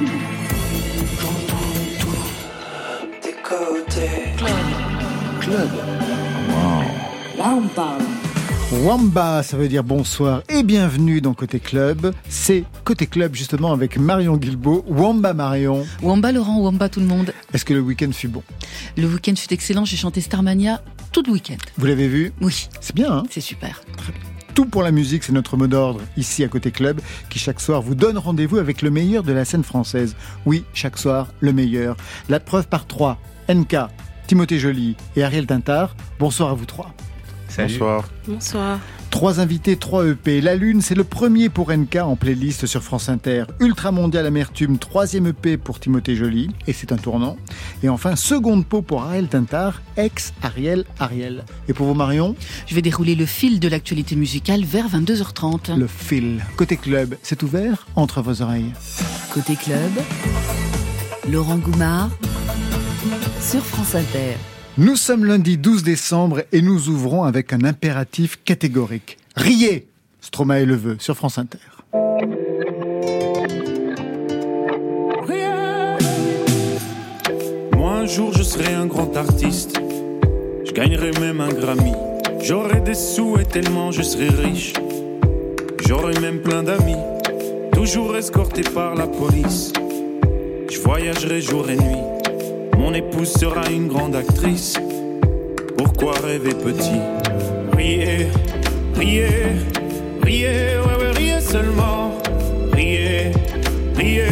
Club. Club. Là, on parle. Wamba, ça veut dire bonsoir et bienvenue dans Côté Club. C'est Côté Club justement avec Marion Guilbeault. Wamba Marion. Wamba Laurent, Wamba tout le monde. Est-ce que le week-end fut bon? Le week-end fut excellent, j'ai chanté Starmania tout le week-end. Vous l'avez vu? Oui. C'est bien, hein? C'est super. Tout pour la musique, c'est notre mot d'ordre ici à Côté Club, qui chaque soir vous donne rendez-vous avec le meilleur de la scène française. Oui, chaque soir, le meilleur. La preuve par trois. NK, Timothée Joly et Ariel Tintard. Bonsoir à vous trois. Bonsoir. Bonsoir. Trois invités, trois EP. La Lune, c'est le premier pour NK en playlist sur France Inter. Ultra Mondial Amertume, troisième EP pour Timothée Joly, et c'est un tournant. Et enfin, seconde peau pour Ariel Tintard, ex Ariel Ariel. Et pour vous, Marion Je vais dérouler le fil de l'actualité musicale vers 22h30. Le fil. Côté club, c'est ouvert entre vos oreilles. Côté club, Laurent Goumard sur France Inter. Nous sommes lundi 12 décembre et nous ouvrons avec un impératif catégorique. Riez Stromae le veut sur France Inter. Moi un jour je serai un grand artiste. Je gagnerai même un Grammy. J'aurai des sous et tellement je serai riche. J'aurai même plein d'amis. Toujours escorté par la police. Je voyagerai jour et nuit. Mon épouse sera une grande actrice. Pourquoi rêver petit? Riez, riez, riez, ouais, ouais, riez seulement. Riez, riez,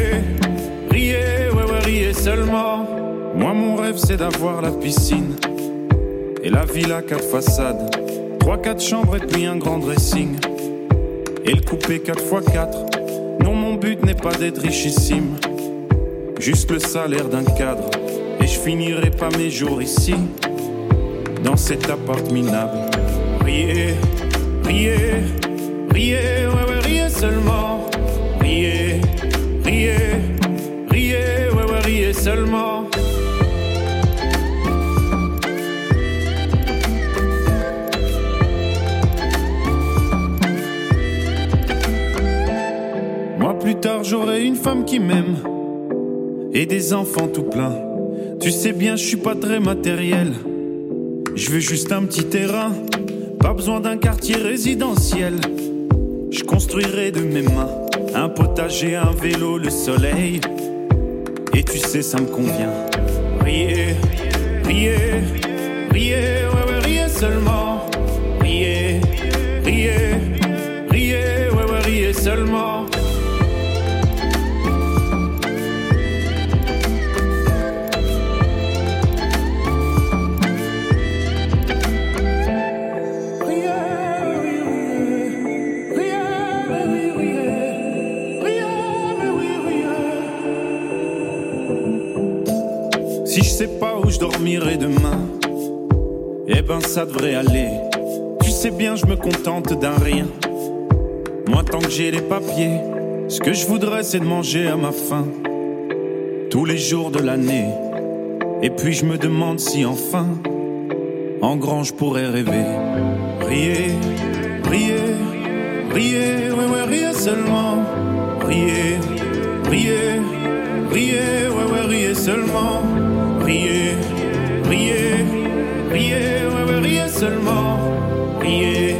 riez, ouais, ouais, riez seulement. Moi, mon rêve, c'est d'avoir la piscine et la villa quatre façades. Trois, quatre chambres et puis un grand dressing. Et le coupé 4 x 4 Non, mon but n'est pas d'être richissime. Juste le salaire d'un cadre. Je finirai pas mes jours ici, dans cet appart minable. Riez, riez, riez, ouais, ouais, riez seulement. Riez, riez, riez, ouais, ouais, riez seulement. Moi, plus tard, j'aurai une femme qui m'aime et des enfants tout pleins. Tu sais bien, je suis pas très matériel. Je veux juste un petit terrain, pas besoin d'un quartier résidentiel. Je construirai de mes mains un potager, un vélo, le soleil. Et tu sais, ça me convient. Riez, riez, riez, ouais, ouais, riez seulement. Riez, riez, riez, ouais, ouais, riez seulement. Je dormirai demain, eh ben ça devrait aller. Tu sais bien, je me contente d'un rien. Moi, tant que j'ai les papiers, ce que je voudrais, c'est de manger à ma faim. Tous les jours de l'année. Et puis je me demande si enfin, en grand, je pourrais rêver. Riez, riez, riez, ouais, ouais, riez seulement. Riez, riez, riez, ouais, ouais, riez seulement. Riez, riez, riez, ouais, ouais, riez seulement. Riez,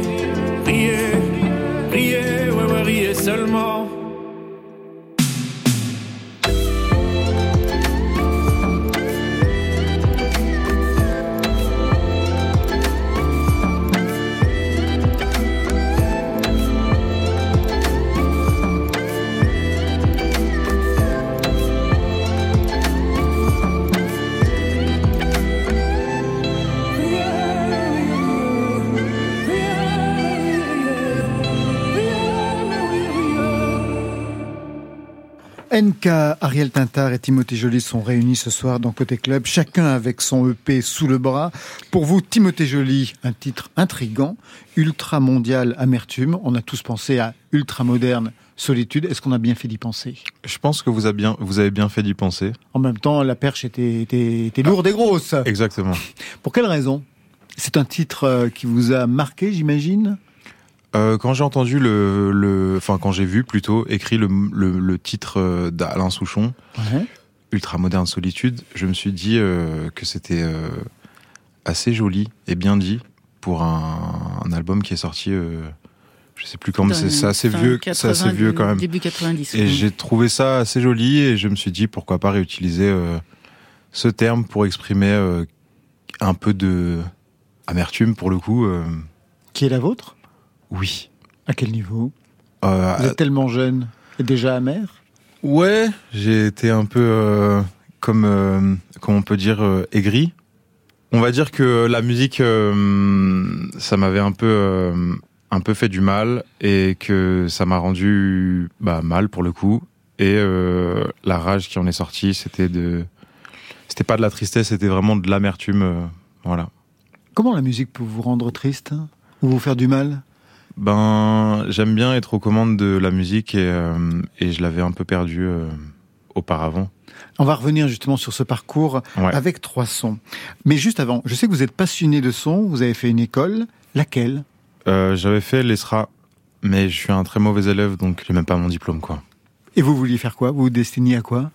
NK, Ariel Tintard et Timothée Joly sont réunis ce soir dans Côté Club, chacun avec son EP sous le bras. Pour vous, Timothée Joly, un titre intrigant, Ultra Mondial Amertume. On a tous pensé à Ultra Moderne Solitude. Est-ce qu'on a bien fait d'y penser? Je pense que vous avez bien, vous avez bien fait d'y penser. En même temps, la perche était, était, était lourde et grosse. Exactement. Pour quelle raison? C'est un titre euh, qui vous a marqué, j'imagine? Euh, Quand j'ai entendu le, le, enfin quand j'ai vu plutôt écrit le, le, le titre euh, d'Alain Souchon, Ouais. Ultra moderne solitude, je me suis dit euh, que c'était euh, assez joli et bien dit pour un, un album qui est sorti. Euh, je sais plus quand, mais c'est c'est assez vieux, c'est assez 80, vieux quand même. Début 90. Et oui. j'ai trouvé ça assez joli et je me suis dit pourquoi pas réutiliser euh, ce terme pour exprimer euh, un peu de amertume pour le coup. euh, Qui est la vôtre? Oui. À quel niveau Euh, Vous êtes tellement jeune et déjà amer ouais, j'ai été un peu euh, comme euh, comment on peut dire aigri. On va dire que la musique, ça m'avait un peu un peu fait du mal et que ça m'a rendu bah, mal pour le coup. Et la rage qui en est sortie, c'était de, c'était pas de la tristesse, c'était vraiment de l'amertume. voilà. Comment la musique peut vous rendre triste ou vous faire du mal Ben, j'aime bien être aux commandes de la musique et, euh, et je l'avais un peu perdu euh, auparavant. On va revenir justement sur ce parcours Ouais. avec trois sons. Mais juste avant, je sais que vous êtes passionné de son, vous avez fait une école. Laquelle? Euh, J'avais fait l'ESRA, mais je suis un très mauvais élève, donc j'ai même pas mon diplôme, quoi. Et vous vouliez faire quoi? Vous vous destinez à quoi?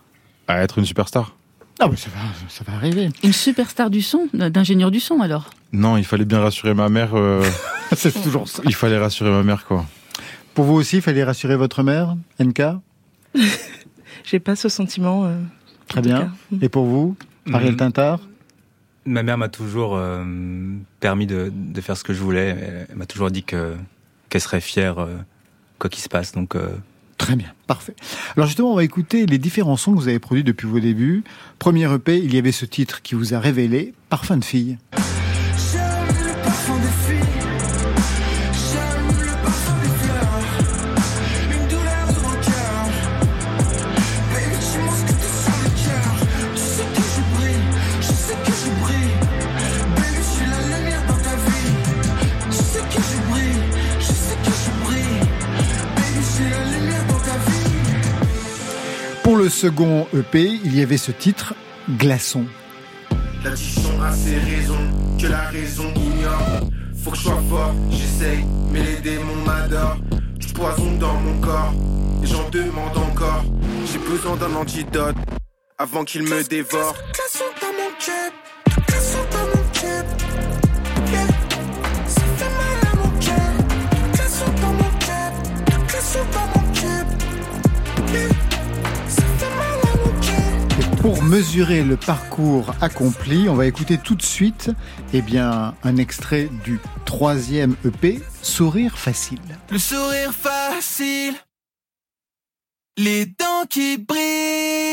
À être une superstar Ah mais ça va, ça va arriver. Une superstar du son, d'ingénieur du son alors? Non, il fallait bien rassurer ma mère. euh, C'est toujours ça. il fallait rassurer ma mère, quoi. Pour vous aussi, il fallait rassurer votre mère, NK J'ai pas ce sentiment. euh, Très bien. cas. Et pour vous, Ariel Mhm. Tintard? Ma mère m'a toujours euh, permis de, de faire ce que je voulais. Elle, m'a toujours dit que qu'elle serait fière euh, quoi qu'il se passe. Donc euh, Très bien, parfait. Alors justement, on va écouter les différents sons que vous avez produits depuis vos débuts. Premier EP, il y avait ce titre qui vous a révélé, Parfum de fille. Le parfum des filles, second EP, il y avait ce titre, Glaçon. L'addiction a ses raisons que la raison ignore. Faut que je sois fort, j'essaye, mais les démons m'adorent. Du poison dans mon corps, et j'en demande encore. J'ai besoin d'un antidote avant qu'il me dévore. Glaçon dans mon cœur, pour mesurer le parcours accompli, on va écouter tout de suite eh bien, un extrait du troisième EP, Sourire facile. Le sourire facile, les dents qui brillent.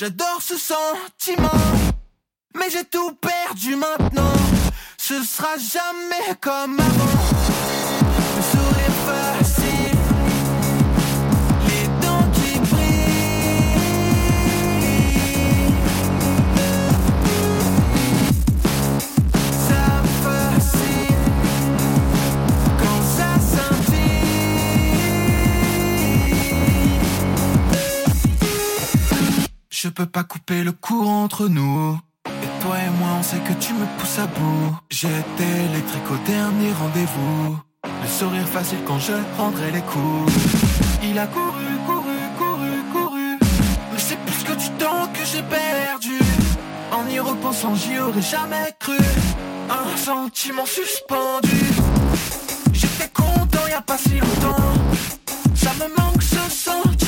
J'adore ce sentiment. Mais j'ai tout perdu maintenant. Ce sera jamais comme avant. Je peux pas couper le courant entre nous. Et toi et moi, on sait que tu me pousses à bout. J'étais électrique au dernier rendez-vous. Le sourire facile quand je rendrai les coups. Il a couru, couru, couru, couru. Mais c'est plus que du temps que j'ai perdu. En y repensant, j'y aurais jamais cru. Un sentiment suspendu. J'étais content y a pas si longtemps. Ça me manque ce sentiment.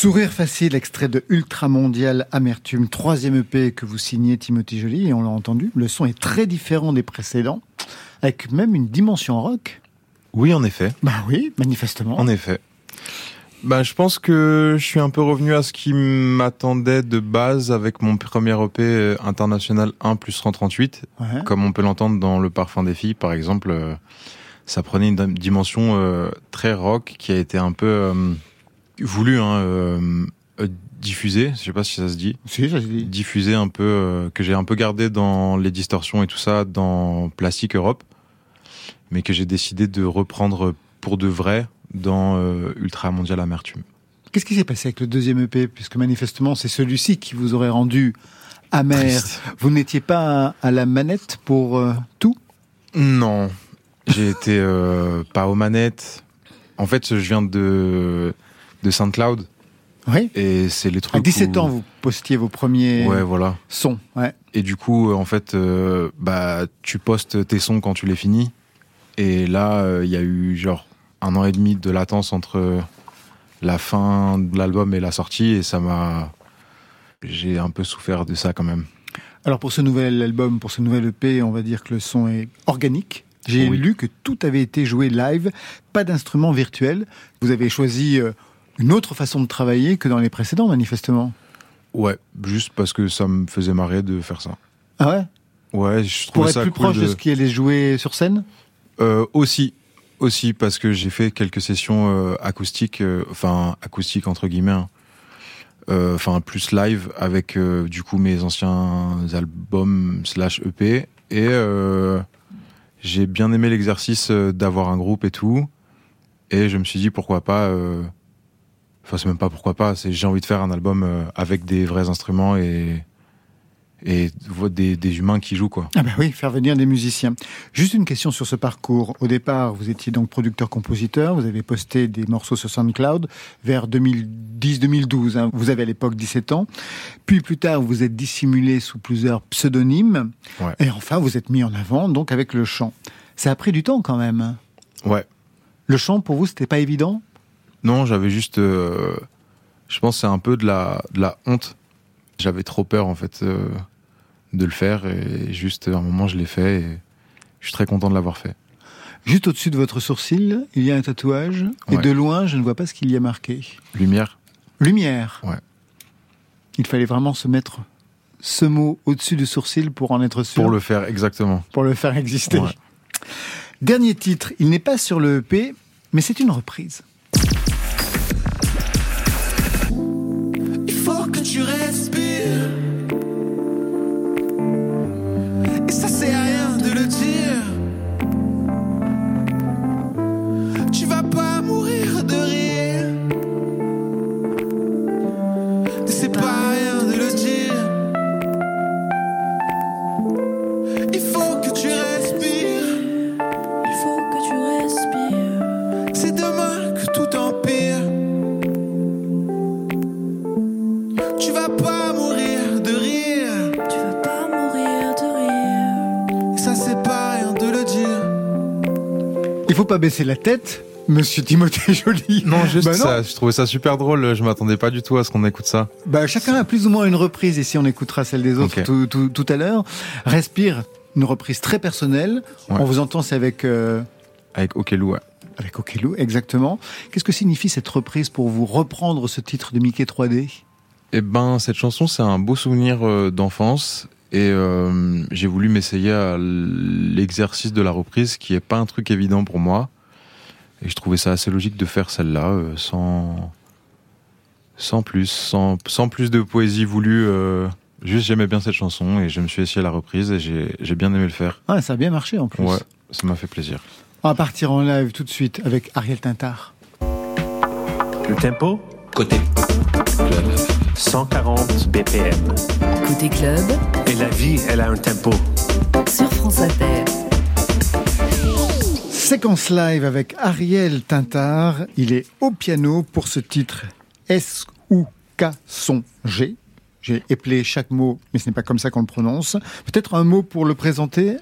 Sourire facile, extrait de Ultramondial Amertume, troisième EP que vous signez Timothy Joly, et on l'a entendu, le son est très différent des précédents, avec même une dimension rock. Oui, en effet. Bah oui, manifestement. En effet. Bah, je pense que je suis un peu revenu à ce qui m'attendait de base avec mon premier EP euh, international 1 plus 138. Ouais. Comme on peut l'entendre dans Le Parfum des filles, par exemple. euh, ça prenait une dim- dimension euh, très rock qui a été un peu euh, voulu, hein, euh, euh, diffusée. Je sais pas si ça se dit. Si, ça se dit. diffusé un peu euh, que j'ai un peu gardé dans les distorsions et tout ça dans Plastique Europe mais que j'ai décidé de reprendre pour de vrai dans euh, Ultra Mondial Amertume. Qu'est-ce qui s'est passé avec le deuxième EP Puisque manifestement, c'est celui-ci qui vous aurait rendu amer. Triste. Vous n'étiez pas à la manette pour euh, tout? Non, j'ai été pas aux manettes. En fait, je viens de de SoundCloud Oui. et c'est les trucs À 17 où- ans, vous postiez vos premiers Ouais, voilà. sons. Ouais. Et du coup, euh, en fait, euh, bah, tu postes tes sons quand tu les finis. Et là, euh, il y a eu genre un an et demi de latence entre la fin de l'album et la sortie, et ça m'a. J'ai un peu souffert de ça quand même. Alors pour ce nouvel album, pour ce nouvel EP, on va dire que le son est organique. J'ai Oui. lu que tout avait été joué live, pas d'instrument virtuel. Vous avez choisi une autre façon de travailler que dans les précédents, manifestement. Ouais, juste parce que ça me faisait marrer de faire ça. Ah ouais? Ouais, je Pour trouvais être ça plus cool proche de... ce qui allait jouer sur scène? Euh, aussi, aussi parce que j'ai fait quelques sessions euh, acoustiques, euh, enfin acoustiques entre guillemets, hein. Euh, enfin plus live avec euh, du coup mes anciens albums slash EP et euh, j'ai bien aimé l'exercice d'avoir un groupe et tout et je me suis dit pourquoi pas, euh, enfin c'est même pas pourquoi pas, c'est j'ai envie de faire un album euh, avec des vrais instruments et et des, des humains qui jouent quoi. Ah bah oui, faire venir des musiciens. Juste une question sur ce parcours. Au départ, vous étiez donc producteur-compositeur, vous avez posté des morceaux sur SoundCloud vers 2010-2012. hein. Vous avez à l'époque 17 ans. Puis plus tard, vous vous êtes dissimulé sous plusieurs pseudonymes. Ouais. Et enfin, vous êtes mis en avant donc avec le chant. Ça a pris du temps quand même. Ouais. Le chant, pour vous, c'était pas évident? Non, j'avais juste. euh, je pense que c'est un peu de la, de la honte. J'avais trop peur, en fait, euh, de le faire. Et juste, à un moment, je l'ai fait. Et je suis très content de l'avoir fait. Juste au-dessus de votre sourcil, il y a un tatouage. Et de loin, je ne vois pas ce qu'il y a marqué. Lumière. Lumière. Ouais. Il fallait vraiment se mettre ce mot au-dessus du sourcil pour en être sûr. Pour le faire, exactement. pour le faire exister. Ouais. Dernier titre, il n'est pas sur le EP, mais c'est une reprise. Que tu respires. Et ça sert pas baisser la tête, monsieur Timothée Joly. Non, juste Bah non. ça. Je trouvais ça super drôle. Je m'attendais pas du tout à ce qu'on écoute ça. Bah, chacun a plus ou moins une reprise, ici on écoutera celle des autres tout, tout- tout à l'heure. Respire, une reprise très personnelle. Ouais. On vous entend, c'est avec, euh, Avec Okelou, ouais. avec Okelou, exactement. Qu'est-ce que signifie cette reprise pour vous reprendre ce titre de Mickey 3D Eh ben, cette chanson, c'est un beau souvenir euh, d'enfance. Et euh, j'ai voulu m'essayer à l'exercice de la reprise, qui est pas un truc évident pour moi. Et je trouvais ça assez logique de faire celle-là, euh, sans, sans plus, sans, sans plus de poésie voulue. euh, juste, j'aimais bien cette chanson et je me suis essayé à la reprise et j'ai j'ai bien aimé le faire. Ah, ça a bien marché en plus. Ouais, ça m'a fait plaisir. On va partir en live tout de suite avec Ariel Tintard. Le tempo? Côté 140 BPM. Côté club, Et la vie, elle a un tempo. sur France Inter. Séquence live avec Ariel Tintard. Il est au piano pour ce titre S ou K son G. J'ai éplé chaque mot, mais ce n'est pas comme ça qu'on le prononce. Peut-être un mot pour le présenter,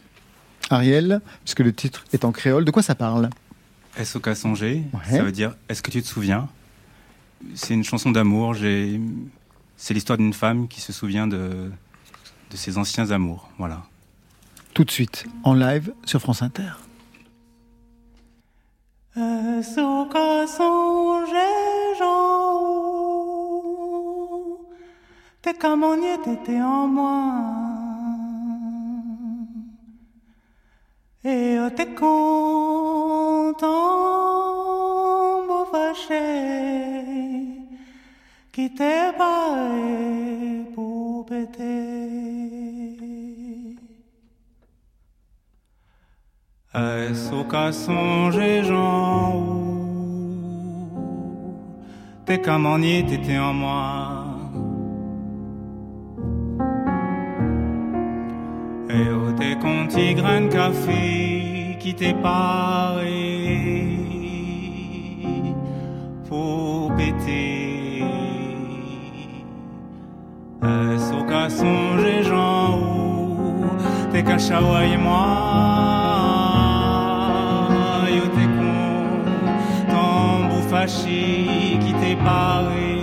Ariel, puisque le titre est en créole. De quoi ça parle? SOK songer, Ouais. ça veut dire est-ce que tu te souviens? C'est une chanson d'amour. J'ai, c'est l'histoire d'une femme qui se souvient de de ses anciens amours. Voilà. Tout de suite, en live sur France Inter. T'es comme on y était en moi. Et t'es content, Est-ce au cas songer Jean T'es comme y t'étais en moi. Et oh, t'es conti grain café qui t'est paré Cas songer Jean T'es cachawa et moi. qui t'est paré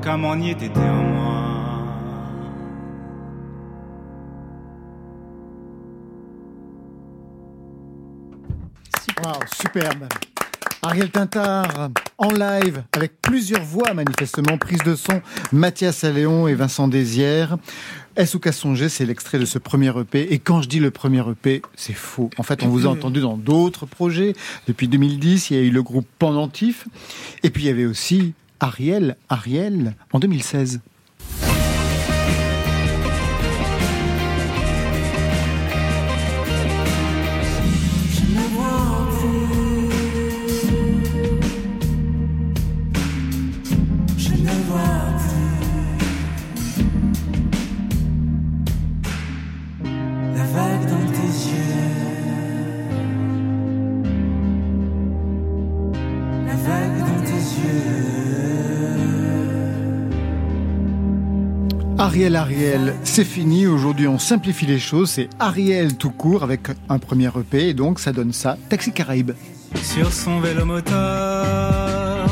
comme on y était en moi. Wow, superbe. Ariel Tintard en live avec plusieurs voix manifestement prises de son, Mathias Alléon et Vincent Désières. Est-ce songer, c'est l'extrait de ce premier EP. Et quand je dis le premier EP, c'est faux. En fait, on vous a entendu dans d'autres projets. Depuis 2010, il y a eu le groupe Pendentif. Et puis il y avait aussi Ariel, Ariel, en 2016. Ariel, c'est fini. Aujourd'hui, on simplifie les choses. C'est Ariel tout court avec un premier EP. Et donc, ça donne ça. Taxi Caraïbe. Sur son vélo moteur,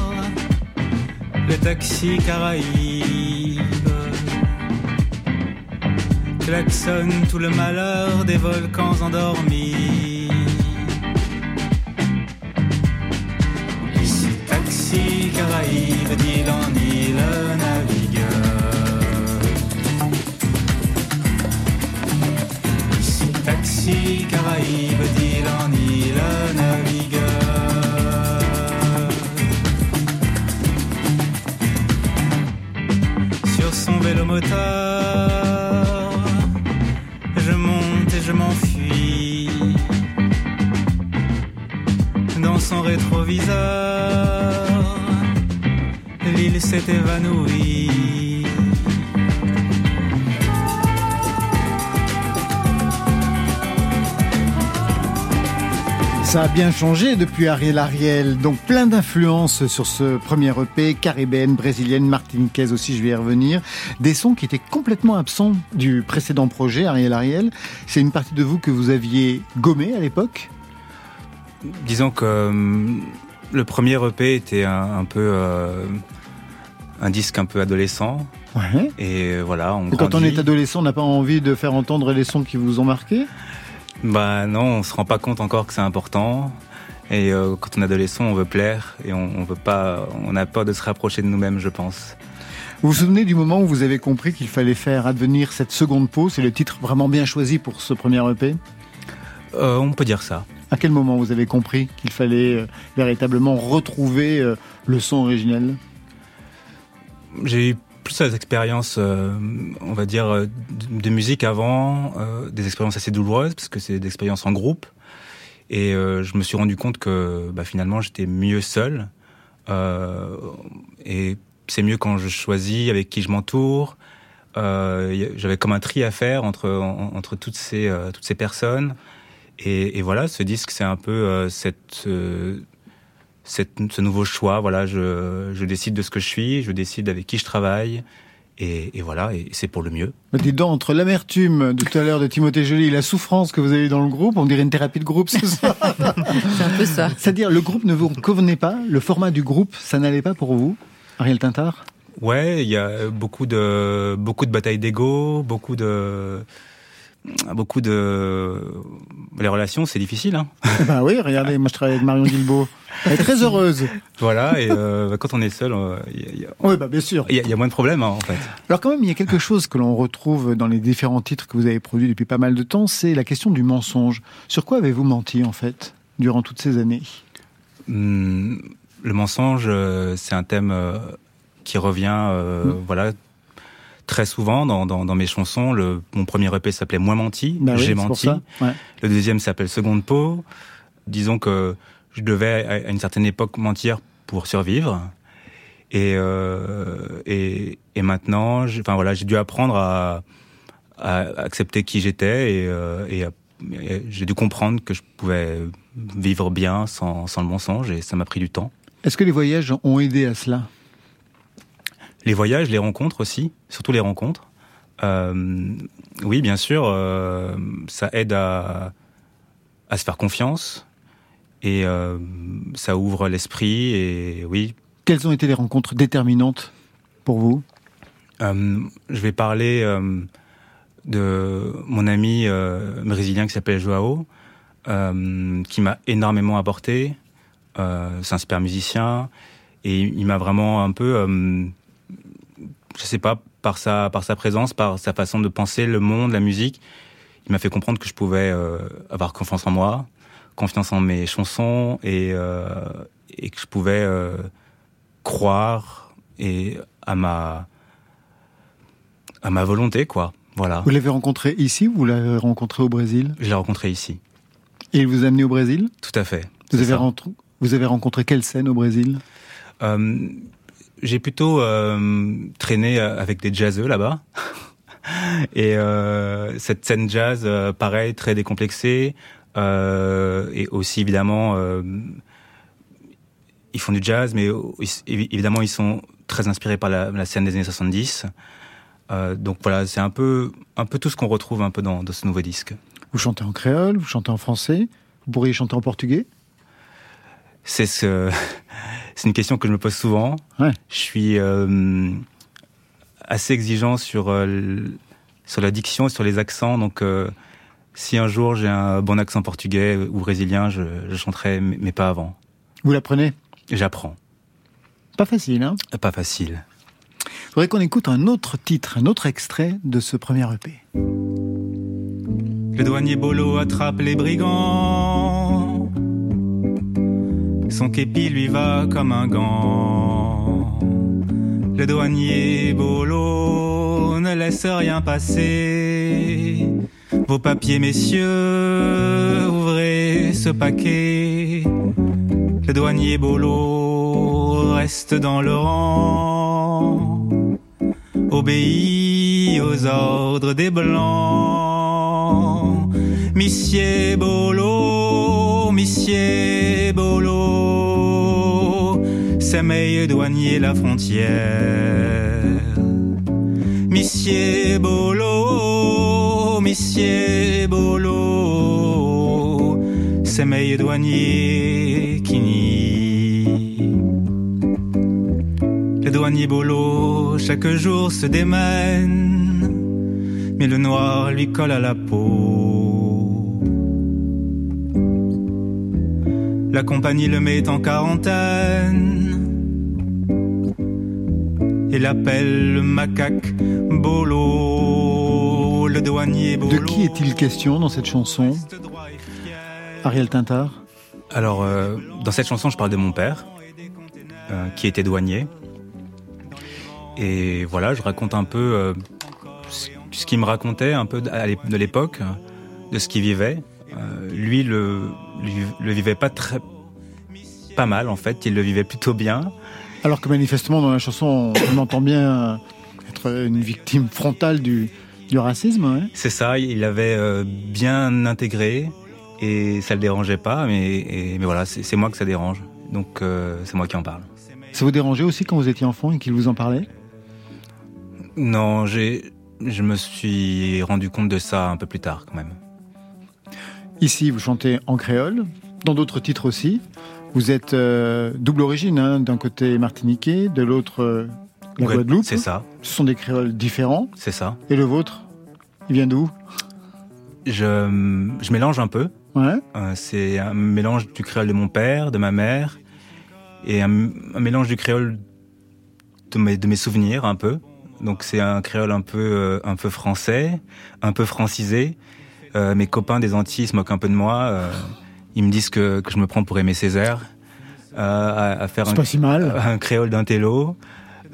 le taxi Caraïbe klaxonne tout le malheur des volcans endormis. Ici, taxi Caraïbe, d'île bien changé depuis Ariel Ariel, donc plein d'influences sur ce premier EP, caribéenne, brésilienne, martiniquaise aussi, je vais y revenir. Des sons qui étaient complètement absents du précédent projet, Ariel Ariel. C'est une partie de vous que vous aviez gommé à l'époque? Disons que euh, le premier EP était un, un peu euh, un disque un peu adolescent. Ouais. Et voilà, on Et quand on est adolescent, on n'a pas envie de faire entendre les sons qui vous ont marqué? Bah non, on se rend pas compte encore que c'est important. Et euh, quand on est adolescent, on veut plaire et on, on veut pas, on a peur de se rapprocher de nous-mêmes, je pense. Vous vous souvenez du moment où vous avez compris qu'il fallait faire advenir cette seconde peau? C'est le titre vraiment bien choisi pour ce premier EP Euh, on peut dire ça. À quel moment vous avez compris qu'il fallait euh, véritablement retrouver euh, le son originel? J'ai eu plusieurs expériences, euh, on va dire, euh, de, musique avant, euh, des expériences assez douloureuses parce que c'est des expériences en groupe. Et euh, je me suis rendu compte que bah, finalement j'étais mieux seul. Et c'est mieux quand je choisis avec qui je m'entoure. J'avais comme un tri à faire entre en- entre toutes ces toutes ces personnes. Et, voilà, ce disque c'est un peu cette cette, ce nouveau choix. Voilà, je, je décide de ce que je suis, je décide avec qui je travaille, et, et voilà, et c'est pour le mieux. Mais Dis donc, entre l'amertume de tout à l'heure de Timothée Joly et la souffrance que vous avez eue dans le groupe, on dirait une thérapie de groupe ce soir. C'est un peu ça. C'est-à-dire, le groupe ne vous convenait pas Le format du groupe, ça n'allait pas pour vous Ariel Tintard? Ouais, il y a beaucoup de beaucoup de batailles d'ego, beaucoup de beaucoup de les relations, c'est difficile. Hein Bah oui, regardez, moi je travaille avec Marion Guilbault. Elle est très heureuse. voilà, et euh, quand on est seul, euh, il y, a- il y a- Oui, bah bien sûr. il y a- il y a moins de problèmes hein, en fait. Alors quand même, il y a quelque chose que l'on retrouve dans les différents titres que vous avez produits depuis pas mal de temps, c'est la question du mensonge. Sur quoi avez-vous menti en fait durant toutes ces années? Hum, le mensonge, euh, c'est un thème euh, qui revient, euh, Mm. voilà, très souvent dans, dans, dans mes chansons. Le, mon premier EP s'appelait Moins menti, Bah j'ai menti. Ouais. Le deuxième s'appelle Seconde peau. Disons que je devais à une certaine époque mentir pour survivre. Et euh, et, et maintenant, j'ai- enfin voilà, j'ai dû apprendre à, à accepter qui j'étais et, euh, et j'ai dû comprendre que je pouvais vivre bien sans, sans le mensonge et ça m'a pris du temps. Est-ce que les voyages ont aidé à cela? Les voyages, les rencontres aussi, surtout les rencontres. Euh, oui, bien sûr, euh, ça aide à, à se faire confiance et euh, ça ouvre l'esprit et oui. Quelles ont été les rencontres déterminantes pour vous? Je vais parler de mon ami brésilien qui s'appelle Joao, qui m'a énormément apporté. C'est un super musicien et il m'a vraiment un peu, je sais pas, par sa par sa présence, par sa façon de penser le monde, la musique, il m'a fait comprendre que je pouvais euh, avoir confiance en moi, confiance en mes chansons et euh, et que je pouvais euh, croire et à ma à ma volonté quoi. Voilà. Vous l'avez rencontré ici ou vous l'avez rencontré au Brésil? Je l'ai rencontré ici. Et il vous a amené au Brésil? Tout à fait. vous avez, vous rencontré quelle scène au Brésil? Euh, j'ai plutôt euh, traîné euh, avec des jazzeux là-bas. Et euh, cette scène jazz, pareil, très décomplexée. Et aussi, évidemment, ils font du jazz, mais évidemment, ils sont très inspirés par la, scène des années 70. Euh, donc voilà, c'est un peu, un peu tout ce qu'on retrouve un peu dans ce nouveau disque. Vous chantez en créole, vous chantez en français, vous pourriez chanter en portugais? C'est ce, c'est une question que je me pose souvent. Ouais. Je suis euh, assez exigeant sur euh, sur la diction, et sur les accents. Donc, euh, si un jour j'ai un bon accent portugais ou brésilien, je, je chanterai, mais pas avant. Vous l'apprenez? J'apprends. Pas facile, hein? Pas facile. Je voudrais qu'on écoute un autre titre, un autre extrait de ce premier EP. Le douanier Bolo attrape les brigands. Son képi lui va comme un gant. Le douanier Bolo ne laisse rien passer. Vos papiers, messieurs, ouvrez ce paquet. Le douanier Bolo reste dans le rang. Obéit aux ordres des blancs. Missier Bolo, Missier Bolo, c'est meilleur douanier la frontière. Missier Bolo, Missier Bolo, c'est meilleur douanier qui nie. Le douanier Bolo, chaque jour se démène, mais le noir lui colle à la peau. La compagnie le met en quarantaine et l'appelle le macaque Bolo, le douanier Bolo. De qui est-il question dans cette chanson Ariel Tintard? Alors, euh, dans cette chanson, je parle de mon père, euh, qui était douanier. Et voilà, je raconte un peu euh, ce- qu'il me racontait, un peu de l'époque, de ce qu'il vivait. Euh, lui, le, le vivait pas très, pas mal en fait. Il le vivait plutôt bien. Alors que manifestement, dans la chanson, on entend bien être une victime frontale du, du racisme. ouais. C'est ça, il avait euh, bien intégré et ça le dérangeait pas. Mais, et- mais voilà, c'est c'est moi que ça dérange. Donc euh, c'est moi qui en parle. Ça vous dérangeait aussi quand vous étiez enfant et qu'il vous en parlait? Non, j'ai, je me suis rendu compte de ça un peu plus tard quand même. Ici, vous chantez en créole, dans d'autres titres aussi. Vous êtes euh, double origine, hein, d'un côté martiniquais, de l'autre euh, la Guadeloupe. c'est ça. Ce sont des créoles différents. C'est ça. Et le vôtre Il vient d'où? Je, je mélange un peu. Ouais. Euh, c'est un mélange du créole de mon père, de ma mère, et un, un mélange du créole de mes, de mes souvenirs un peu. Donc c'est un créole un peu, euh, un peu français, un peu francisé. Euh, mes copains des Antilles se moquent un peu de moi. euh, ils me disent que, que je me prends pour aimer Césaire, euh, à, à faire un, pas si mal. un créole d'un télo.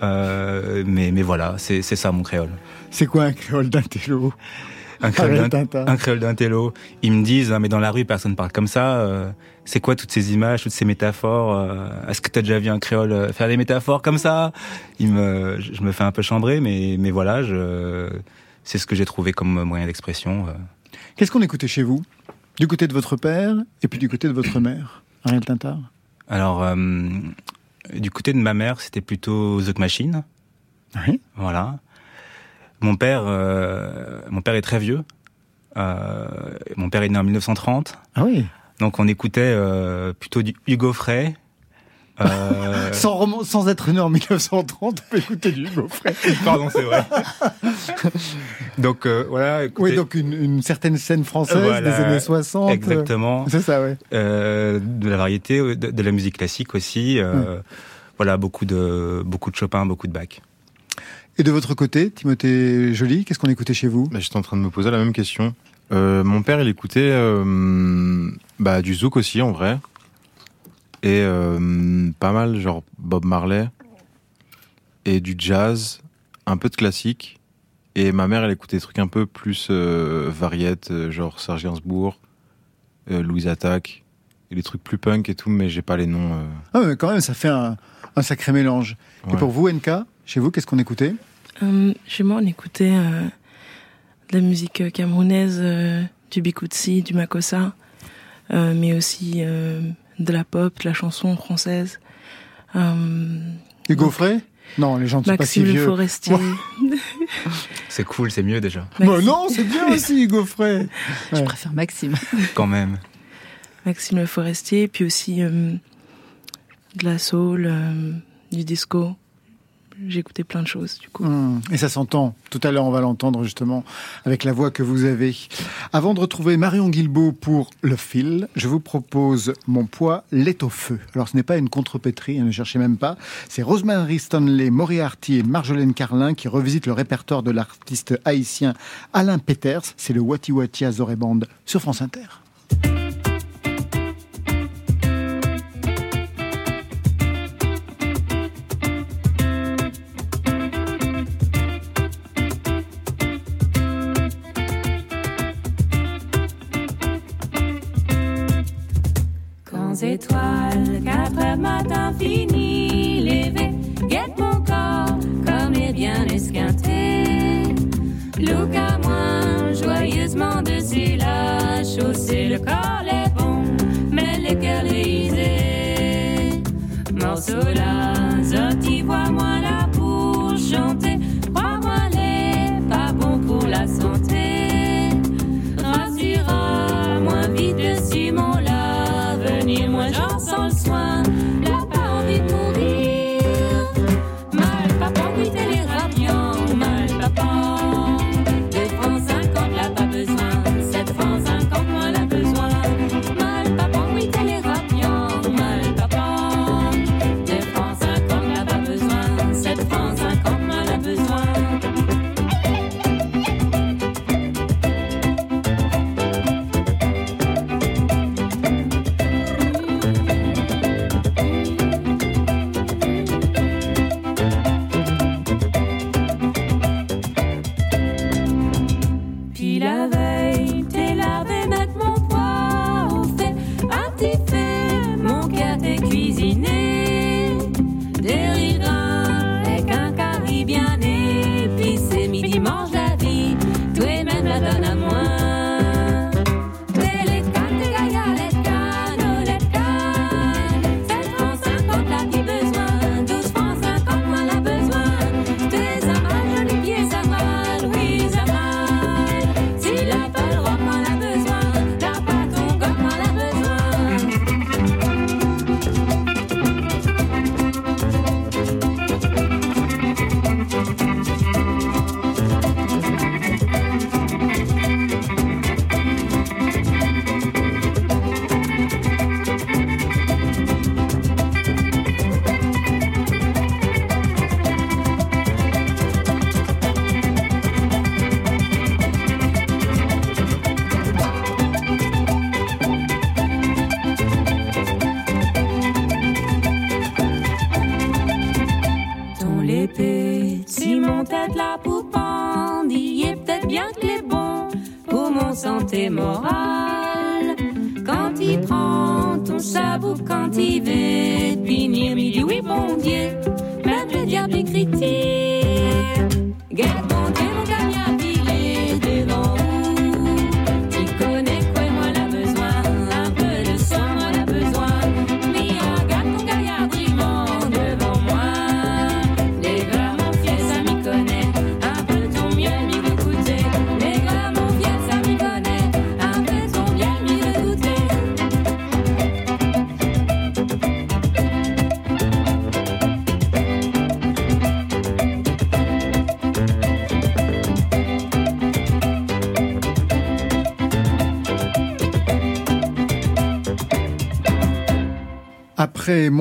Mais, mais voilà, c'est ça mon créole. C'est quoi un créole d'un télo? Un créole d'un- télo. Ils me disent, ah, mais dans la rue, personne parle comme ça. euh, c'est quoi toutes ces images, toutes ces métaphores euh, Est-ce que tu as déjà vu un créole faire des métaphores comme ça? Il me, Je je me fais un peu chambrer, mais, mais voilà, je, c'est ce que j'ai trouvé comme moyen d'expression. euh. Qu'est-ce qu'on écoutait chez vous? Du côté de votre père et puis du côté de votre mère Ariel Tintard? Alors, euh, du côté de ma mère, c'était plutôt The Machine. Oui. Voilà. Mon père, euh, mon père est très vieux. Euh, mon père est né en 1930. Ah oui Donc on écoutait plutôt du Hugo Frey. Euh, sans, sans être né en 1930, on peut écouter du Hugo Frey. Pardon, c'est vrai. donc euh, voilà. écoutez, Oui, donc une, une certaine scène française Voilà, des années 60. euh, Exactement. C'est ça, ouais. Euh, de la variété, de, de la musique classique aussi. euh, Voilà, beaucoup de beaucoup de Chopin, beaucoup de Bach. Et de votre côté, Timothée Joly, qu'est-ce qu'on écoutait chez vous? Bah, J'étais en train de me poser la même question. Euh, mon père, il écoutait euh, bah, du zouk aussi, en vrai. Et euh, pas mal, genre Bob Marley. Et du jazz, un peu de classique. Et ma mère, elle écoutait des trucs un peu plus euh, variétés, euh, genre Serge Gainsbourg, euh, Louise Attaque. Et des trucs plus punk et tout, mais j'ai pas les noms. euh. Ah, mais quand même, ça fait un, un sacré mélange. Et pour vous, NK, chez vous, qu'est-ce qu'on écoutait? Euh, chez moi, on écoutait euh, de la musique camerounaise, euh, du bikoutsi, du makossa, euh, mais aussi euh, de la pop, de la chanson française. Euh, Hugo Frey? Non, les gens ne sont pas si Maxime Le vieux. Forestier. C'est cool, c'est mieux déjà. Bah non, c'est bien aussi, Gaufret. Je Ouais. préfère Maxime. Quand même. Maxime Le Forestier, puis aussi euh, de la soul, euh, du disco. Écouté plein de choses, du coup. Hum, Et ça s'entend. Tout à l'heure, on va l'entendre justement avec la voix que vous avez. Avant de retrouver Marion Guilbault pour Le Fil, je vous propose Mon poids l'est au feu. Alors, ce n'est pas une contrepétrie, hein, ne cherchez même pas. C'est Rosemary Stanley, Moriarty et Marjolaine Carlin qui revisitent le répertoire de l'artiste haïtien Alain Peters. C'est le Wati Wati Azoré Band sur France Inter. Étoiles, quatre heures matin fini, levé, guette mon corps comme est bien esquinté. Look à moi, joyeusement dessus la chaussée, le corps est bon, mais le cœur lisé. Morceau là, sorti, vois-moi là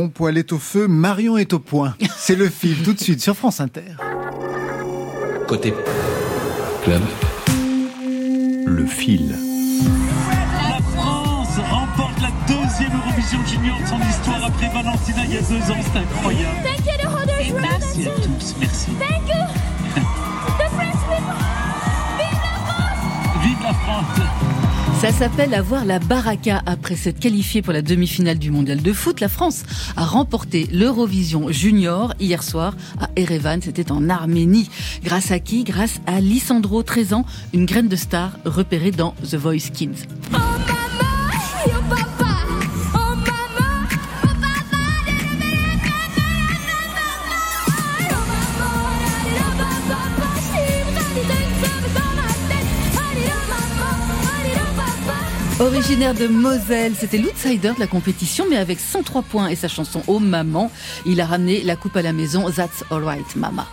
Mon poil est au feu, Marion est au point. C'est le fil tout de suite sur France Inter. Côté club, le fil. La France remporte la deuxième Eurovision Junior de son histoire après Valentina il y a deux ans. C'est incroyable. Thank you, the holders Et merci à tous. Merci. Thank you. The French people. Vive la France. Ça s'appelle avoir la baraka. Après s'être qualifiée pour la demi-finale du mondial de foot, la France a remporté l'Eurovision Junior hier soir à Erevan. C'était en Arménie. Grâce à qui? Grâce à Lissandro, 13 ans, une graine de star repérée dans The Voice Kids. Originaire de Moselle, c'était l'outsider de la compétition, mais avec 103 points et sa chanson Oh Maman, il a ramené la coupe à la maison. That's alright, Mama.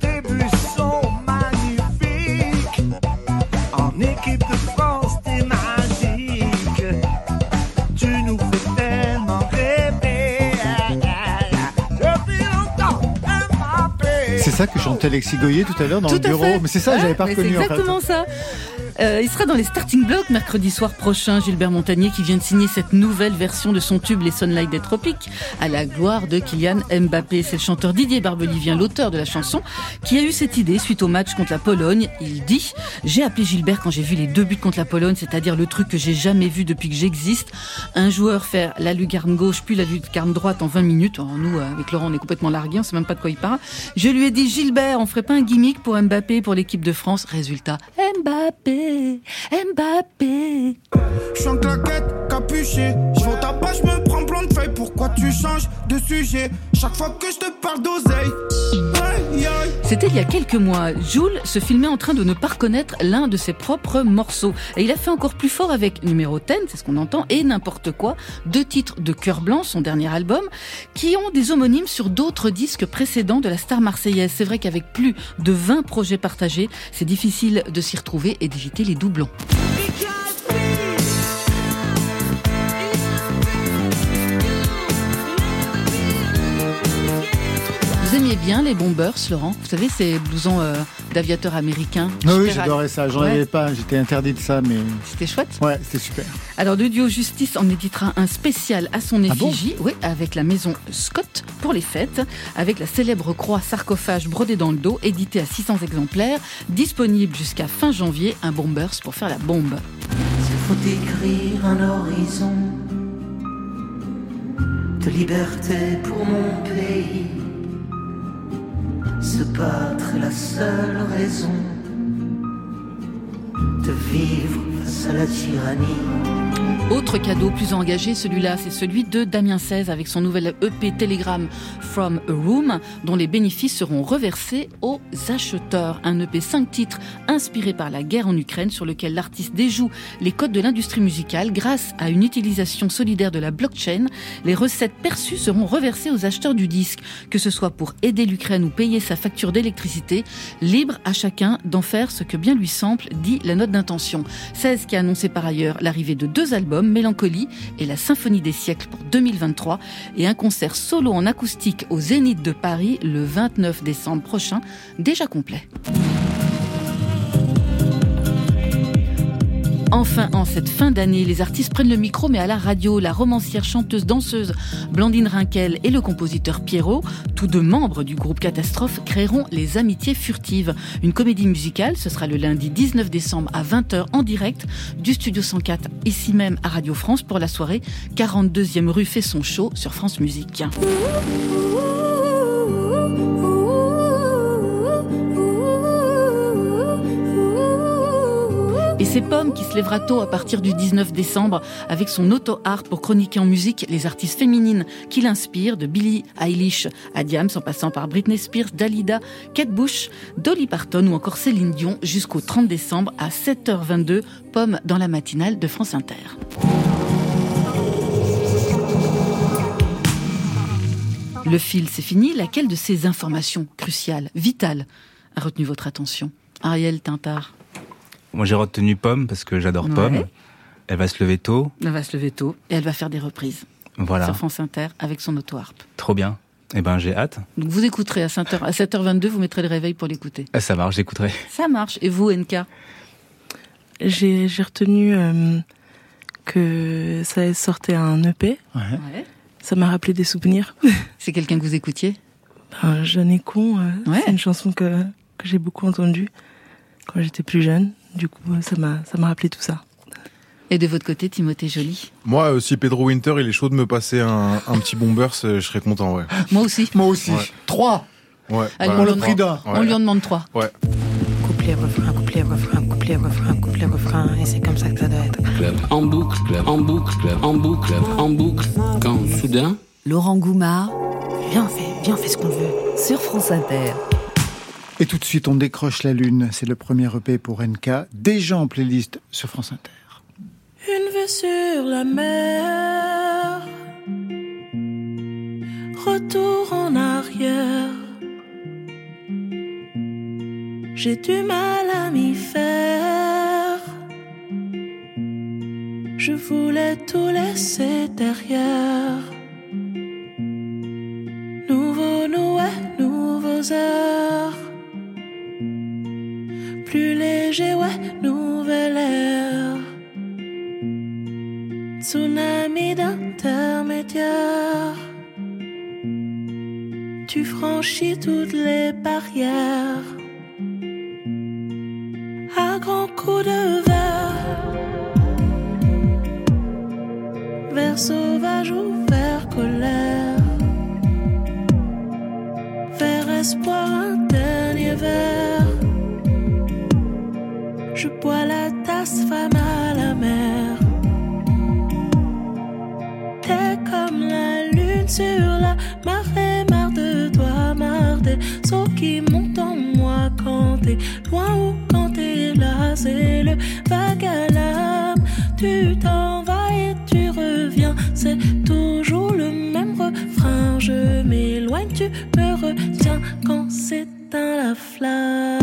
Tes buts sont magnifiques. En équipe de France, t'es magique. Tu nous fais tellement rêver. Depuis longtemps, Mbappé. C'est ça que chantait Alexis Goyer tout à l'heure dans Tout le bureau. fait. Mais c'est ça, Ouais, j'avais pas reconnu C'est en fait. exactement ça. Euh, il sera dans les starting blocks mercredi soir prochain. Gilbert Montagnier qui vient de signer cette nouvelle version de son tube Les Sunlight des Tropiques à la gloire de Kylian Mbappé. C'est le chanteur Didier Barbelivien, l'auteur de la chanson, qui a eu cette idée suite au match contre la Pologne. Il dit J'ai appelé Gilbert quand j'ai vu les deux buts contre la Pologne, c'est-à-dire le truc que j'ai jamais vu depuis que j'existe. Un joueur faire la lucarne gauche puis la lucarne droite en 20 minutes. Alors, nous, euh, avec Laurent, on est complètement largués, on sait même pas de quoi il parle. Je lui ai dit Gilbert, on ferait pas un gimmick pour Mbappé pour l'équipe de France. Résultat, Mbappé, Mbappé. Je suis en claquette, capuché. Je vais au tabac, je me prends plein de feuilles. Pourquoi tu changes de sujet Chaque fois que je te parle d'oseille? Aïe, aïe. C'était il y a quelques mois. Jules se filmait en train de ne pas reconnaître l'un de ses propres morceaux. Et il a fait encore plus fort avec numéro 10, c'est ce qu'on entend, et n'importe quoi, deux titres de Cœur Blanc, son dernier album, qui ont des homonymes sur d'autres disques précédents de la star marseillaise. C'est vrai qu'avec plus de 20 projets partagés, c'est difficile de s'y retrouver et d'éviter les doublons. Bien les Bombers, Laurent Vous savez, ces blousons euh, d'aviateurs américains Ah oui, j'adorais ça. J'en Ouais, avais pas. J'étais interdit de ça, mais. C'était chouette. Ouais, c'était super. Alors, le duo Justice en éditera un spécial à son Ah bon effigie, oui, avec la maison Scott pour les fêtes, avec la célèbre croix sarcophage brodée dans le dos, édité à 600 exemplaires, disponible jusqu'à fin janvier, un bombers pour faire la bombe. S'il faut écrire un horizon de liberté pour mon pays, se battre est la seule raison de vivre face à la tyrannie. Autre cadeau plus engagé, celui-là, c'est celui de Damien 16 avec son nouvel EP Telegram From a Room, dont les bénéfices seront reversés aux acheteurs. Un EP 5 titres inspiré par la guerre en Ukraine, sur lequel l'artiste déjoue les codes de l'industrie musicale grâce à une utilisation solidaire de la blockchain. Les recettes perçues seront reversées aux acheteurs du disque, que ce soit pour aider l'Ukraine ou payer sa facture d'électricité. Libre à chacun d'en faire ce que bien lui semble, dit la note d'intention. 16 qui a annoncé par ailleurs l'arrivée de deux albums, Mélancolie et la Symphonie des siècles pour 2023, et un concert solo en acoustique au Zénith de Paris le 29 décembre prochain, déjà complet. Enfin, en cette fin d'année, les artistes prennent le micro, mais à la radio, la romancière, chanteuse, danseuse Blandine Rinkel et le compositeur Pierrot, tous deux membres du groupe Catastrophe, créeront Les Amitiés Furtives, une comédie musicale. Ce sera le lundi 19 décembre à 20h en direct du Studio 104, ici même à Radio France pour la soirée 42e rue fait son show sur France Musique. C'est Pomme qui se lèvera tôt à partir du 19 décembre avec son auto-art pour chroniquer en musique les artistes féminines qui l'inspirent, de Billie Eilish à Diams en passant par Britney Spears, Dalida, Kate Bush, Dolly Parton ou encore Céline Dion jusqu'au 30 décembre à 7h22, Pomme dans la matinale de France Inter. Le fil, c'est fini. Laquelle de ces informations cruciales, vitales, a retenu votre attention? Ariel Tintard. Moi, j'ai retenu Pomme parce que j'adore Ouais. Pomme. Elle va se lever tôt. Elle va se lever tôt et elle va faire des reprises Voilà. sur France Inter avec son auto-harpe. Trop bien. Eh ben, j'ai hâte. Donc vous écouterez à 7h, à 7h22, vous mettrez le réveil pour l'écouter. Ah, ça marche, j'écouterai. Ça marche. Et vous, NK J'ai j'ai retenu euh, que ça sortait un EP. Ouais. Ça m'a rappelé des souvenirs. C'est quelqu'un que vous écoutiez? Un jeune et con, euh, Ouais. c'est une chanson que, que j'ai beaucoup entendue quand j'étais plus jeune. Du coup, ça m'a ça m'a rappelé tout ça. Et de votre côté, Timothée Joly Moi, euh, si Pedro Winter, il est chaud de me passer un, un petit bombers, euh, je serais content, ouais. Moi aussi. Moi aussi. Ouais. Trois. Ouais. Allez, bah, on, le lui on lui en demande trois. Ouais. Couplet, refrain, couplet, refrain, couplet, refrain, couplet, refrain, et c'est comme ça que ça doit être. Club en boucle, en boucle, en boucle, en boucle. Quand soudain, Laurent Goumard Viens, on fait, viens, on fait ce qu'on veut. sur France Inter. Et tout de suite, on décroche la lune. C'est le premier EP pour NK, déjà en playlist sur France Inter. Une vue sur la mer. Retour en arrière. J'ai du mal à m'y faire. Je voulais tout laisser derrière. Nouveau nouet, nouveaux heures. Plus léger, ouais, nouvelle ère. Tsunami d'intermédiaire. Tu franchis toutes les barrières. À grands coups de verre. Vers sauvage ou vers colère. Vers espoir, un dernier verre. Je bois la tasse, femme à la mer. T'es comme la lune sur la marée, marre de toi, marre des sauts qui montent en moi quand t'es loin ou quand t'es là. C'est le vague à l'âme. Tu t'en vas et tu reviens. C'est toujours le même refrain. Je m'éloigne, tu me retiens quand s'éteint la flamme.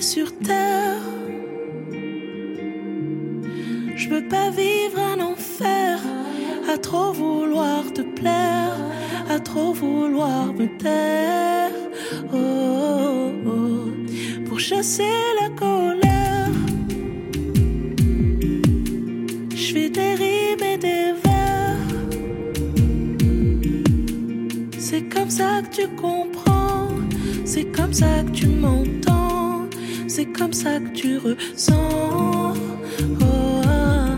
Sur terre. Je veux pas vivre un enfer à trop vouloir te plaire, à trop vouloir me taire. Oh, oh, oh. Pour chasser la colère, je fais des rimes et des vers. C'est comme ça que tu comprends, c'est comme ça que tu m'entends, c'est comme ça que tu ressens. Oh, ah.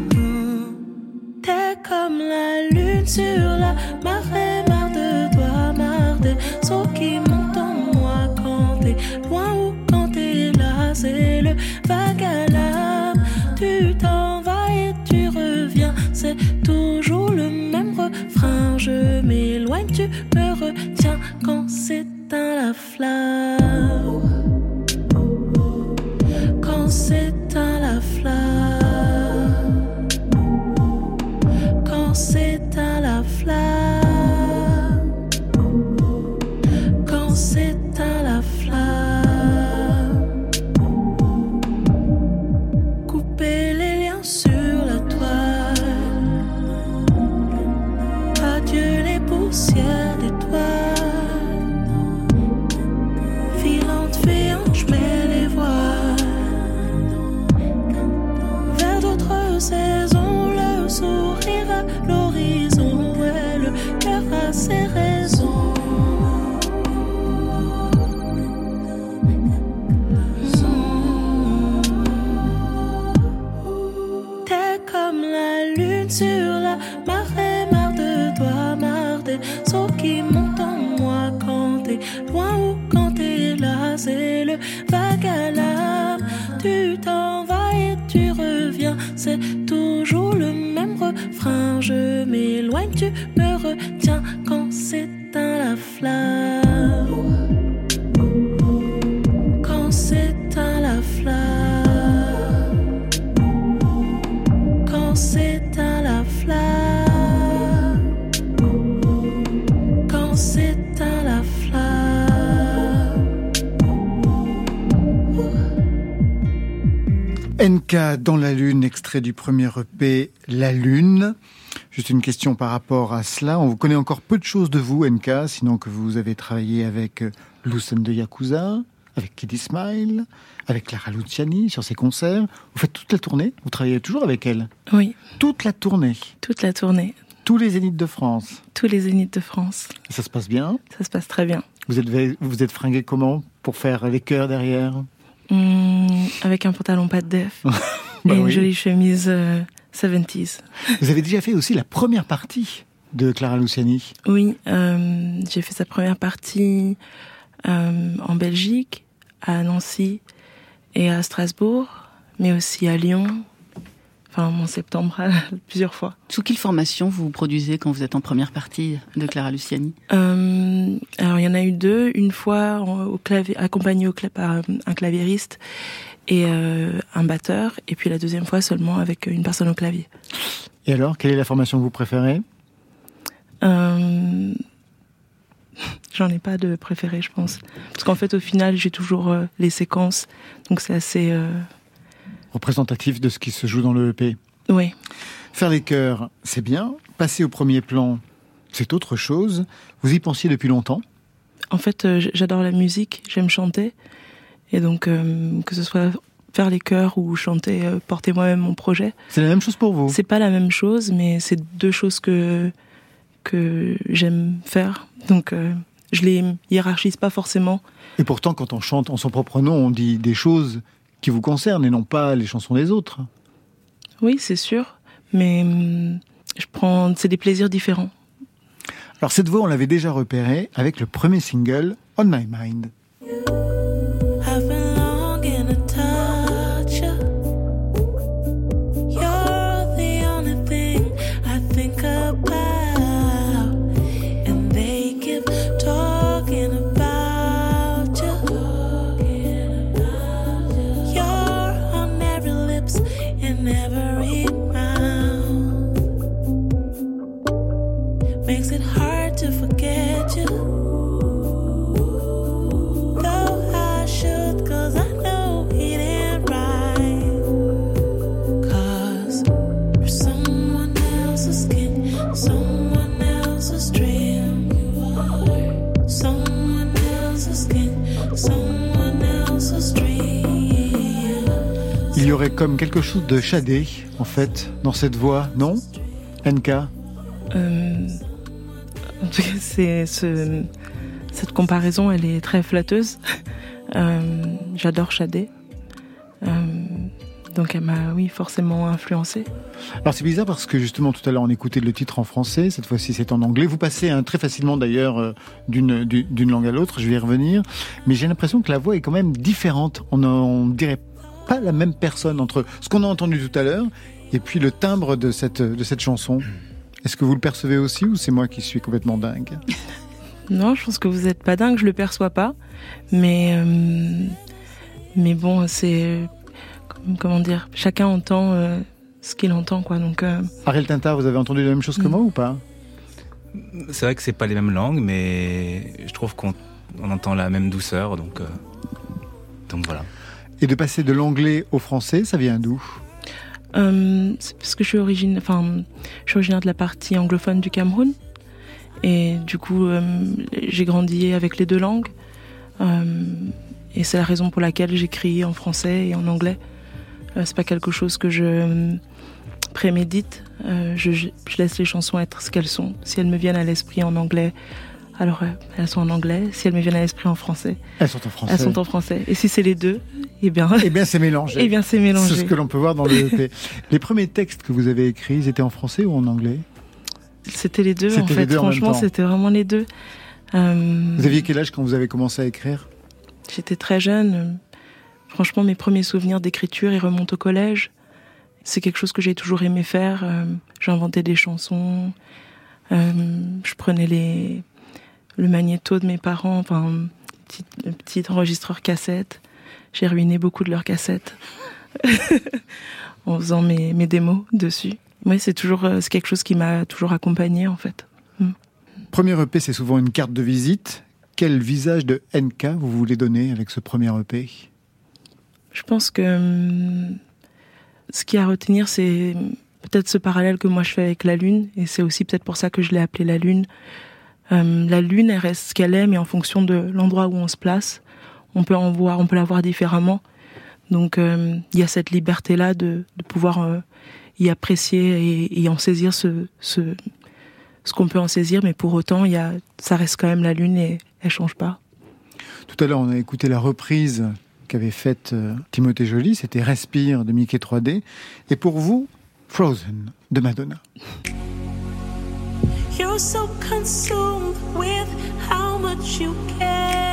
T'es comme la lune sur la marée, marre de toi, marre des sauts qui montent en moi quand t'es loin ou quand t'es là. C'est le vague à l'âme. Tu t'en vas et tu reviens. C'est toujours le même refrain. Je m'éloigne, tu me une question par rapport à cela. On vous connaît encore peu de choses de vous, NK, sinon que vous avez travaillé avec euh, Lucen de Yakuza, avec Kiddy Smile, avec Clara Luciani sur ses concerts. Vous faites toute la tournée Vous travaillez toujours avec elle Oui. Toute la tournée Toute la tournée. Tous les zéniths de France Tous les zéniths de France. Ça se passe bien? Ça se passe très bien. Vous êtes, vous êtes fringué comment? Pour faire les chœurs derrière? Hum, avec un pantalon pas de def Bah et une jolie chemise euh, 70s. Vous avez déjà fait aussi la première partie de Clara Luciani. Oui, euh, j'ai fait sa première partie euh, en Belgique, à Nancy et à Strasbourg, mais aussi à Lyon, enfin en septembre, plusieurs fois. Sous quelle formation vous produisez quand vous êtes en première partie de Clara Luciani? Euh, alors il y en a eu deux, une fois au clavier, accompagné au cla- par un claviériste et euh, un batteur, et puis la deuxième fois seulement avec une personne au clavier. Et alors, quelle est la formation que vous préférez? Euh, J'en ai pas de préféré, je pense. Parce qu'en fait, au final, j'ai toujours euh, les séquences, donc c'est assez. euh, Représentatif de ce qui se joue dans le EP. Oui. Faire les chœurs, c'est bien. Passer au premier plan, c'est autre chose. Vous y pensiez depuis longtemps? En fait, euh, j'adore la musique, j'aime chanter, et donc euh, que ce soit faire les chœurs ou chanter, euh, porter moi-même mon projet. C'est la même chose pour vous? C'est pas la même chose, mais c'est deux choses que que j'aime faire. Donc euh, je les hiérarchise pas forcément. Et pourtant, quand on chante en son propre nom, on dit des choses qui vous concernent et non pas les chansons des autres. Oui, c'est sûr, mais hum, je prends, c'est des plaisirs différents. Alors cette voix, on l'avait déjà repérée avec le premier single, On My Mind. Comme quelque chose de shadé, en fait, dans cette voix, non NK Euh, en tout cas, c'est ce- cette comparaison, elle est très flatteuse. Euh, J'adore Shadé. Euh, donc elle m'a, oui, forcément influencée. Alors c'est bizarre parce que justement tout à l'heure on écoutait le titre en français, cette fois-ci c'est en anglais. Vous passez hein, très facilement d'ailleurs d'une du- d'une langue à l'autre, je vais y revenir. Mais j'ai l'impression que la voix est quand même différente. On ne dirait pas la même personne entre ce qu'on a entendu tout à l'heure et puis le timbre de cette, de cette chanson. Est-ce que vous le percevez aussi ou c'est moi qui suis complètement dingue? Non, je pense que vous n'êtes pas dingue, je le perçois pas. Mais, euh, mais bon, c'est. Comment dire Chacun entend euh, ce qu'il entend, quoi. Donc, euh, Ariel Tintar, vous avez entendu la même chose que moi ou pas? C'est vrai que c'est pas les mêmes langues, mais je trouve qu'on on entend la même douceur, donc, euh, donc voilà. Et de passer de l'anglais au français, ça vient d'où? Euh, parce que je suis, origine, enfin, je suis originaire de la partie anglophone du Cameroun. Et du coup, euh, j'ai grandi avec les deux langues. Euh, et c'est la raison pour laquelle j'écris en français et en anglais. C'est pas quelque chose que je prémédite. Je laisse les chansons être ce qu'elles sont. Si elles me viennent à l'esprit en anglais, alors euh, elles sont en anglais. Si elles me viennent à l'esprit en français, Elles sont en français. elles sont en français. Et si c'est les deux, eh bien, Eh bien c'est mélangé. eh bien, c'est mélangé. C'est ce que l'on peut voir dans le EP. Les premiers textes que vous avez écrits, ils étaient en français ou en anglais? C'était les deux, en fait. deux Franchement, c'était vraiment les deux. Euh, Vous aviez quel âge quand vous avez commencé à écrire? J'étais très jeune. Franchement, mes premiers souvenirs d'écriture, ils remontent au collège. C'est quelque chose que j'ai toujours aimé faire. Euh, J'inventais des chansons. Euh, je prenais les, le magnéto de mes parents, enfin, un petit, petit enregistreur cassette. J'ai ruiné beaucoup de leurs cassettes en faisant mes, mes démos dessus. Oui, c'est toujours euh, c'est quelque chose qui m'a toujours accompagnée en fait. Premier EP, c'est souvent une carte de visite. Quel visage de NK vous voulez donner avec ce premier EP Je pense que hum, ce qu'il y a à retenir, c'est peut-être ce parallèle que moi je fais avec la Lune, et c'est aussi peut-être pour ça que je l'ai appelée la Lune. Hum, la Lune, elle reste ce qu'elle est, mais en fonction de l'endroit où on se place, on peut en voir, on peut la voir différemment. Donc hum, il y a cette liberté-là de, de pouvoir euh, y apprécier et, en saisir ce, ce, ce qu'on peut en saisir, mais pour autant, il y a, ça reste quand même la Lune et elle change pas. Tout à l'heure, on a écouté la reprise qu'avait faite euh, Timothée Joly, c'était Respire de Mickey 3D. Et pour vous, Frozen de Madonna. You're so consumed with how much you care.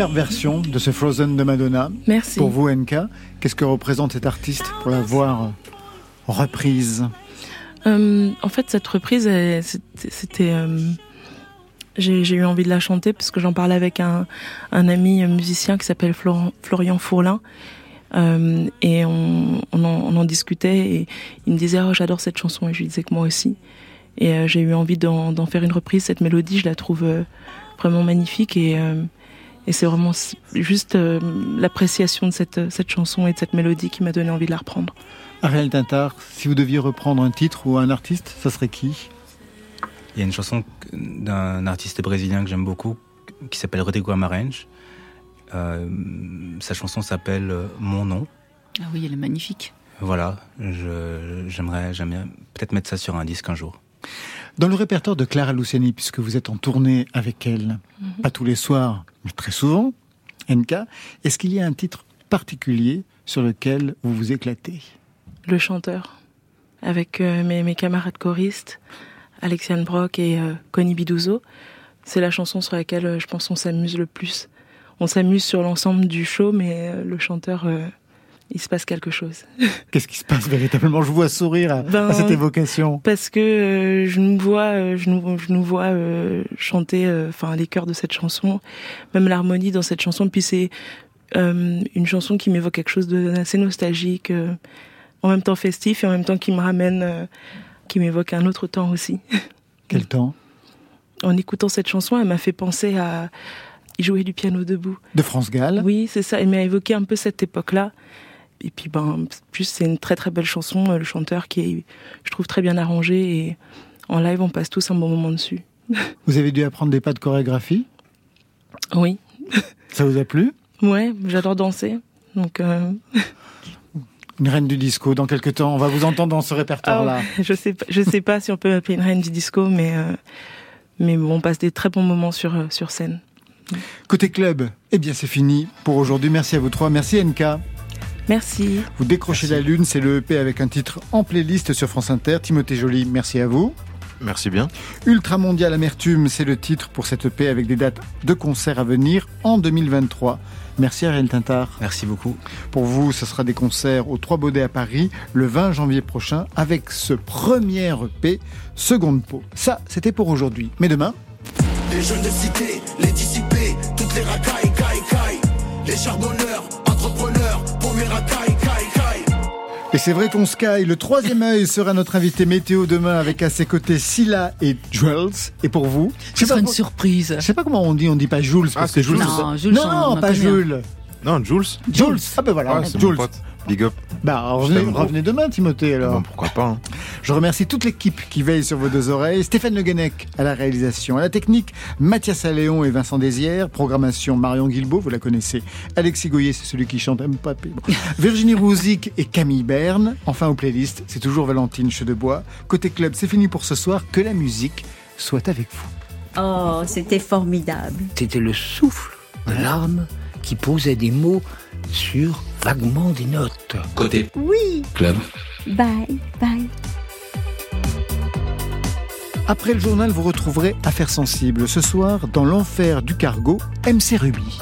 Superbe version de ce Frozen de Madonna. Merci. Pour vous, NK, qu'est-ce que représente cet artiste pour la voir reprise Euh, en fait, cette reprise, c'était. euh, j'ai eu envie de la chanter parce que j'en parlais avec un, un ami musicien qui s'appelle Florian Fourlin. Euh, et on, on, en, on en discutait et il me disait oh, j'adore cette chanson et je lui disais que moi aussi. Et euh, j'ai eu envie d'en faire une reprise. Cette mélodie, je la trouve euh, vraiment magnifique et, et c'est vraiment juste euh, l'appréciation de cette, cette chanson et de cette mélodie qui m'a donné envie de la reprendre. Ariel Tintar, si vous deviez reprendre un titre ou un artiste, ça serait qui? Il y a une chanson d'un artiste brésilien que j'aime beaucoup qui s'appelle Rodrigo Amarange. Euh, sa chanson s'appelle euh, Mon nom. Ah oui, elle est magnifique. Voilà, j'aimerais peut-être mettre ça sur un disque un jour. Dans le répertoire de Clara Luciani, puisque vous êtes en tournée avec elle, pas tous les soirs, mais très souvent, NK, est-ce qu'il y a un titre particulier sur lequel vous vous éclatez? Le chanteur, avec euh, mes, mes camarades choristes, Alexiane Brock et euh, Connie Bidouzo. C'est la chanson sur laquelle euh, je pense qu'on s'amuse le plus. On s'amuse sur l'ensemble du show, mais euh, le chanteur, il se passe quelque chose. Qu'est-ce qui se passe véritablement? Je vous vois sourire à, Ben, à cette évocation. Parce que euh, je nous vois, euh, je nous, je nous vois euh, chanter, enfin les chœurs de cette chanson, même l'harmonie dans cette chanson. Puis c'est une chanson qui m'évoque quelque chose d'assez nostalgique, en même temps festif et en même temps qui me ramène, qui m'évoque un autre temps aussi. Quel temps? En écoutant cette chanson, elle m'a fait penser à jouer du piano debout. De France Gall? Oui, c'est ça. Elle m'a évoqué un peu cette époque-là. Et puis, ben, plus c'est une très très belle chanson. euh, Le chanteur qui est, je trouve, très bien arrangé. Et en live, on passe tous un bon moment dessus. Vous avez dû apprendre des pas de chorégraphie Oui. Ça vous a plu? Ouais, j'adore danser. Donc, euh, Une reine du disco, dans quelques temps, on va vous entendre dans ce ah, répertoire-là. je sais pas, je sais pas si on peut appeler une reine du disco, mais euh, mais bon, on passe des très bons moments sur euh, sur scène. Côté club, eh bien c'est fini pour aujourd'hui. Merci à vous trois. Merci NK. Merci. Vous décrochez la lune, c'est le EP avec un titre en playlist sur France Inter. Timothée Joly, merci à vous. Merci bien. Ultra Mondial Amertume, c'est le titre pour cette EP avec des dates de concerts à venir en 2023. Merci Ariel Tintar. Merci beaucoup. Pour vous, ce sera des concerts au Trois Baudets à Paris le 20 janvier prochain avec ce premier EP, Seconde Peau. Ça, c'était pour aujourd'hui. Mais demain, Les jeunes de cité, les dissipés, toutes les racailles, caille, caille. Les charbonneurs, Et c'est vrai qu'on sky, le troisième œil sera notre invité météo demain avec à ses côtés Scylla et Jules. Et pour vous Ce sera une surprise. Je sais pas comment on dit, on dit pas Jules. parce que c'est Jules. Non, Jules, non, pas. Jules. Non, Jules. Jules. Ah ben voilà, c'est Jules. Big up. Bah revenez, demain Timothée alors. Bon, pourquoi pas. hein. Je remercie toute l'équipe qui veille sur vos deux oreilles. Stéphane Le Guenec à la réalisation, à la technique, Mathias Alléon et Vincent Désières. Programmation Marion Guilbault, vous la connaissez. Alexis Goyer, c'est celui qui chante Mbappé. Bon. Virginie Rouzic et Camille Berne. Enfin aux playlists, c'est toujours Valentine Chedebois. Côté club, c'est fini pour ce soir. Que la musique soit avec vous. Oh, c'était formidable. C'était le souffle de l'âme qui posait des mots sur vaguement des notes. Côté Oui. club. Bye, bye. Après le journal, vous retrouverez Affaires sensibles. Ce soir, dans l'enfer du cargo, MC Ruby.